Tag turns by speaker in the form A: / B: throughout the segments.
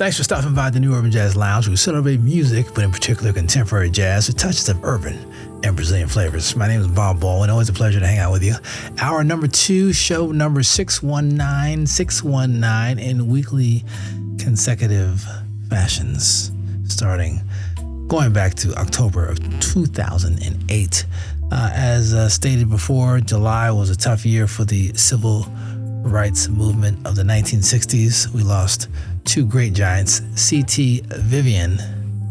A: Thanks for stopping by the New Urban Jazz Lounge. We celebrate music, but in particular contemporary jazz with touches of urban and Brazilian flavors. My name is Bob Baldwin. Always a pleasure to hang out with you. Hour number two, show number 619, 619 in weekly consecutive fashions, starting going back to October of 2008. Uh, as uh, stated before, July was a tough year for the civil rights movement of the 1960s. We lost two great giants, C.T. Vivian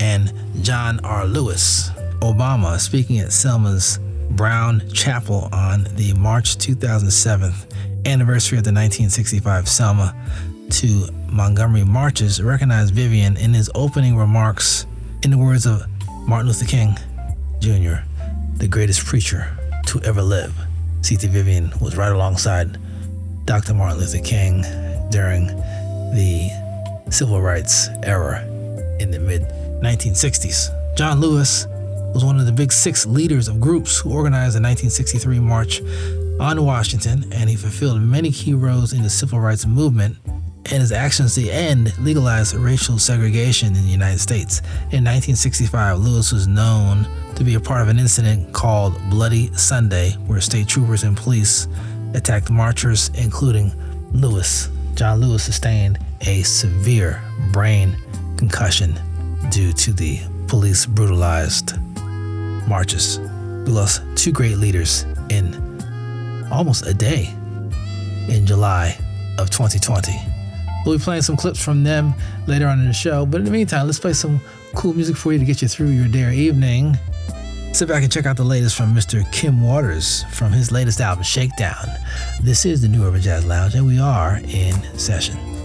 A: and John R. Lewis. Obama speaking at Selma's Brown Chapel on the March 2007 anniversary of the 1965 Selma to Montgomery marches recognized Vivian in his opening remarks in the words of Martin Luther King Jr., the greatest preacher to ever live. C.T. Vivian was right alongside Dr. Martin Luther King during the civil rights era in the mid 1960s. John Lewis was one of the big six leaders of groups who organized the 1963 March on Washington, and he fulfilled many key roles in the civil rights movement and his actions to end legalized racial segregation in the United States. In 1965, Lewis was known to be a part of an incident called Bloody Sunday, where state troopers and police attacked marchers, including Lewis. John Lewis sustained a severe brain concussion due to the police brutalized marches. We lost two great leaders in almost a day in July of 2020. We'll be playing some clips from them later on in the show, but in the meantime, let's play some cool music for you to get you through your day or evening. Sit back and check out the latest from Mr. Kim Waters from his latest album, Shakedown. This is the New Urban Jazz Lounge, and we are in session.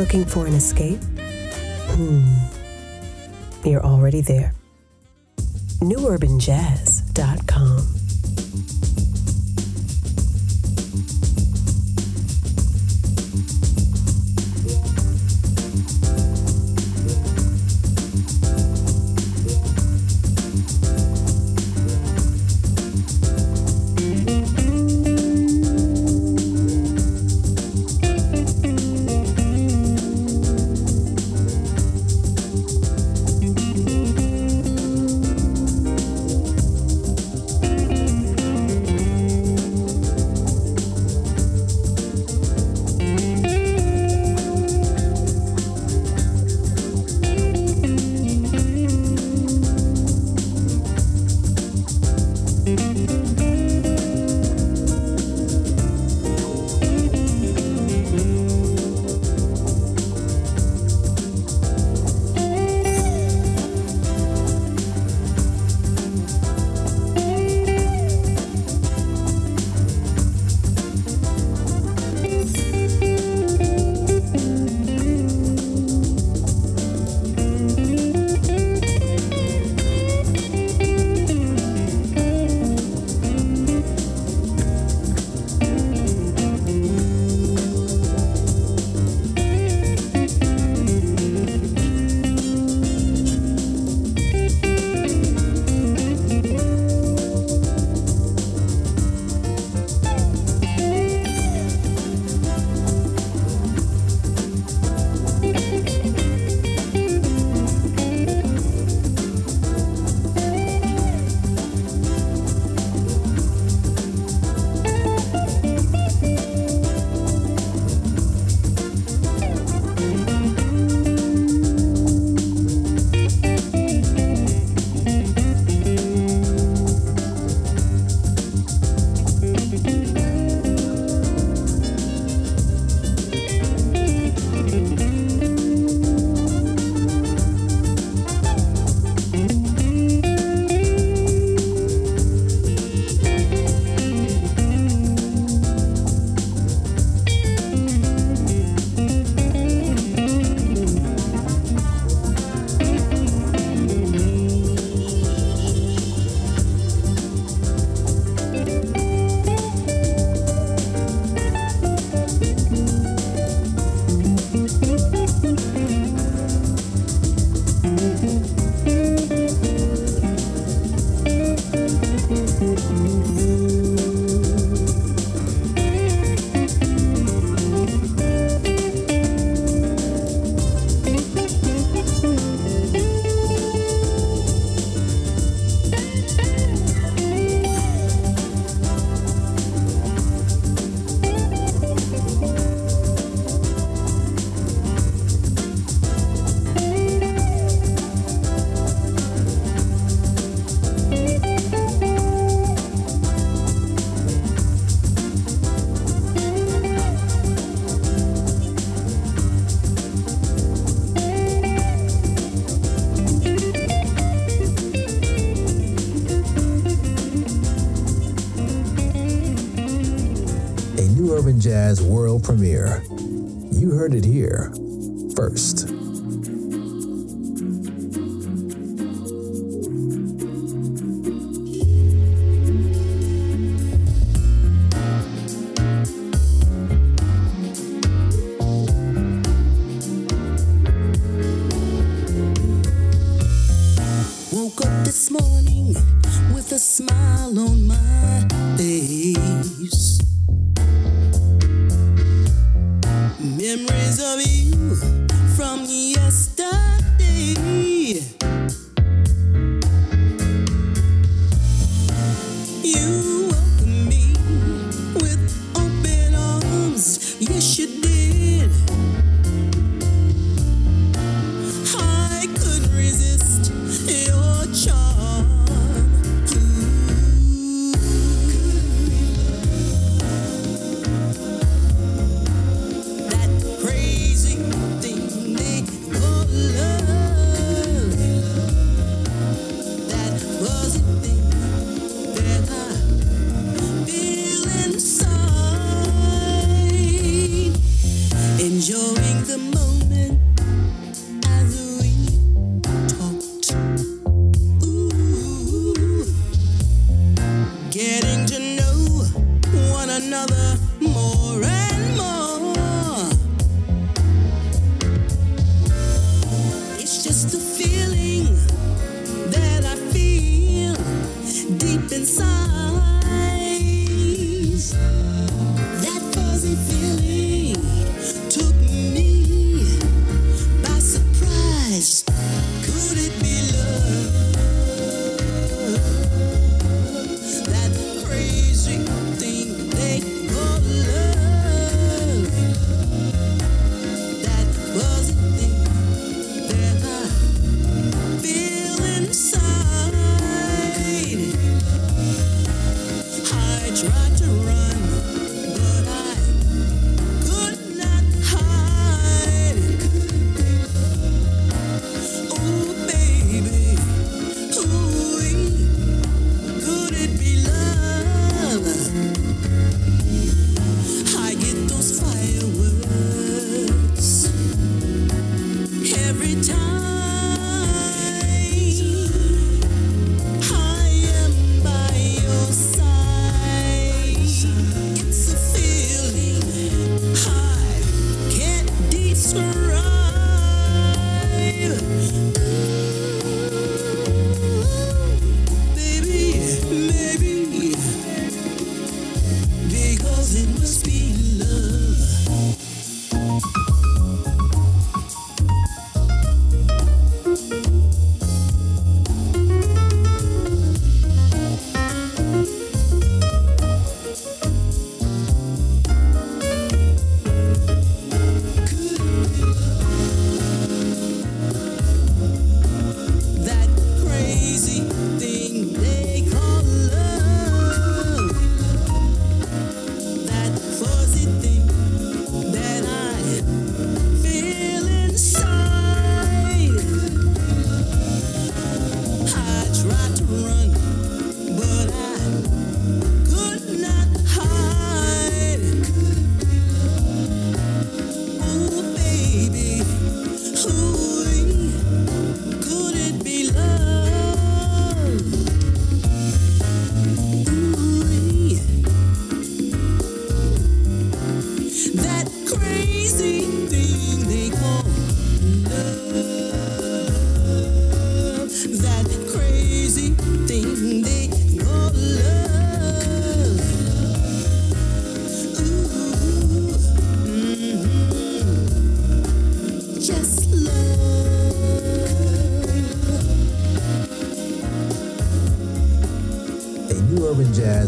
B: Looking for an escape? Hmm. You're already there. NewUrbanJazz.com.
C: A new urban jazz world premiere. You heard it here first.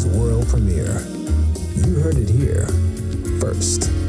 A: World premiere. You heard it here first.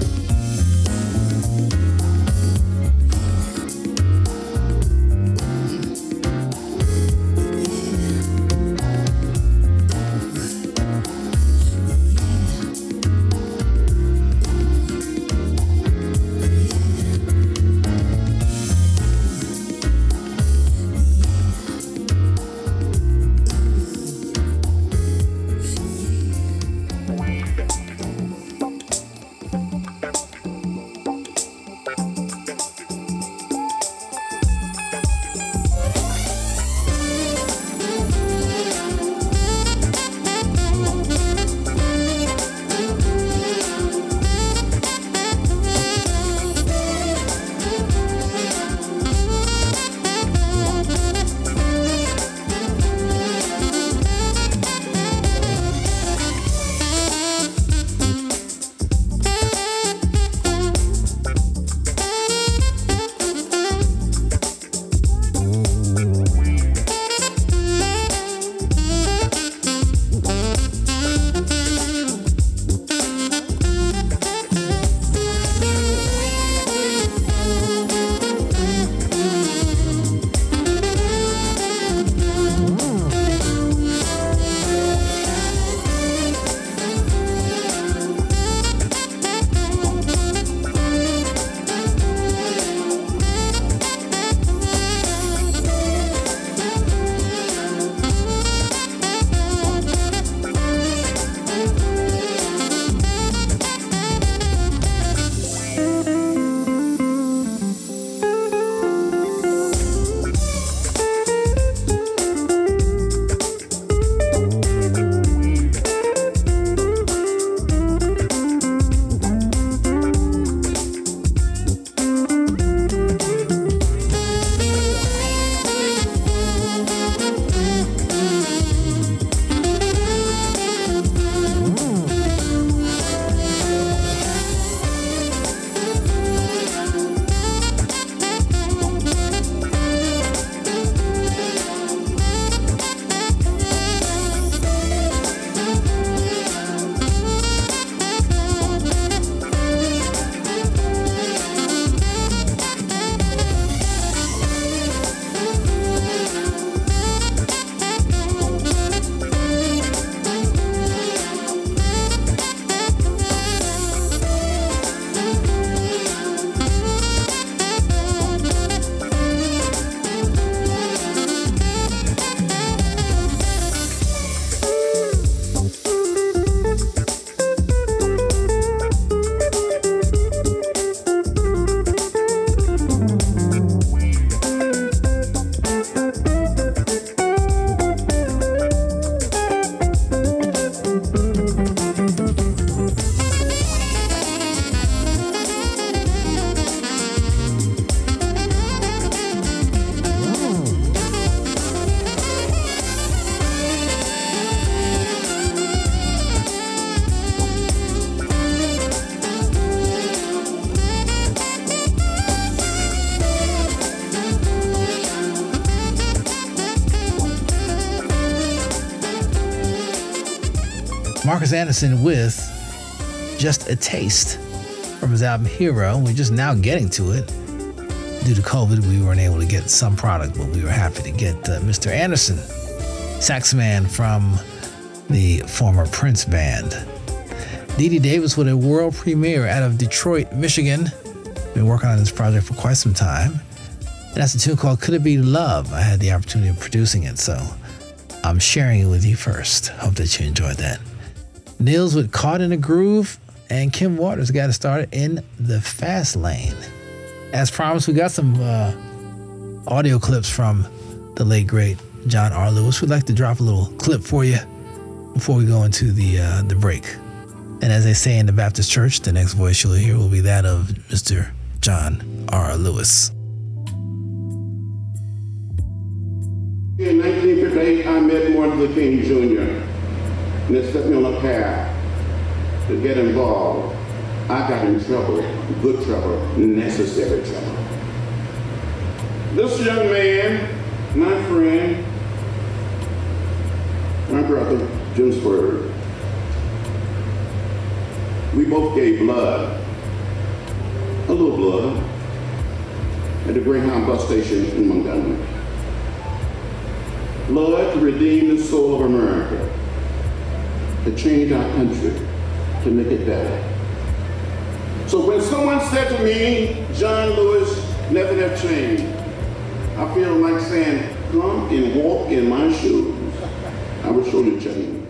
A: Marcus Anderson with Just a Taste from his album Hero. We're just now getting to it. Due to COVID, we weren't able to get some product, but we were happy to get uh, Mr. Anderson, sax man from the former Prince Band. Dee Dee Davis with a world premiere out of Detroit, Michigan. Been working on this project for quite some time. And that's a tune called Could It Be Love? I had the opportunity of producing it, so I'm sharing it with you first. Hope that you enjoyed that. Nils with Caught in a Groove, and Kim Waters got it started in the fast lane. As promised, we got some uh, audio clips from the late great John R. Lewis. We'd like to drop a little clip for you before we go into the uh, the break. And as they say in the Baptist Church, the next voice you'll hear will be that of Mr. John R. Lewis.
D: In 1958, I met Martin Luther King Jr. and it set me on a path to get involved. I got in trouble, good trouble, necessary trouble. This young man, my friend, my brother, Jim Zwerg, we both gave blood, a little blood, at the Greyhound bus station in Montgomery. Lord, to redeem the soul of America, to change our country, to make it better. So when someone said to me, John Lewis, nothing have changed, I feel like saying, come and walk in my shoes. I will show you change.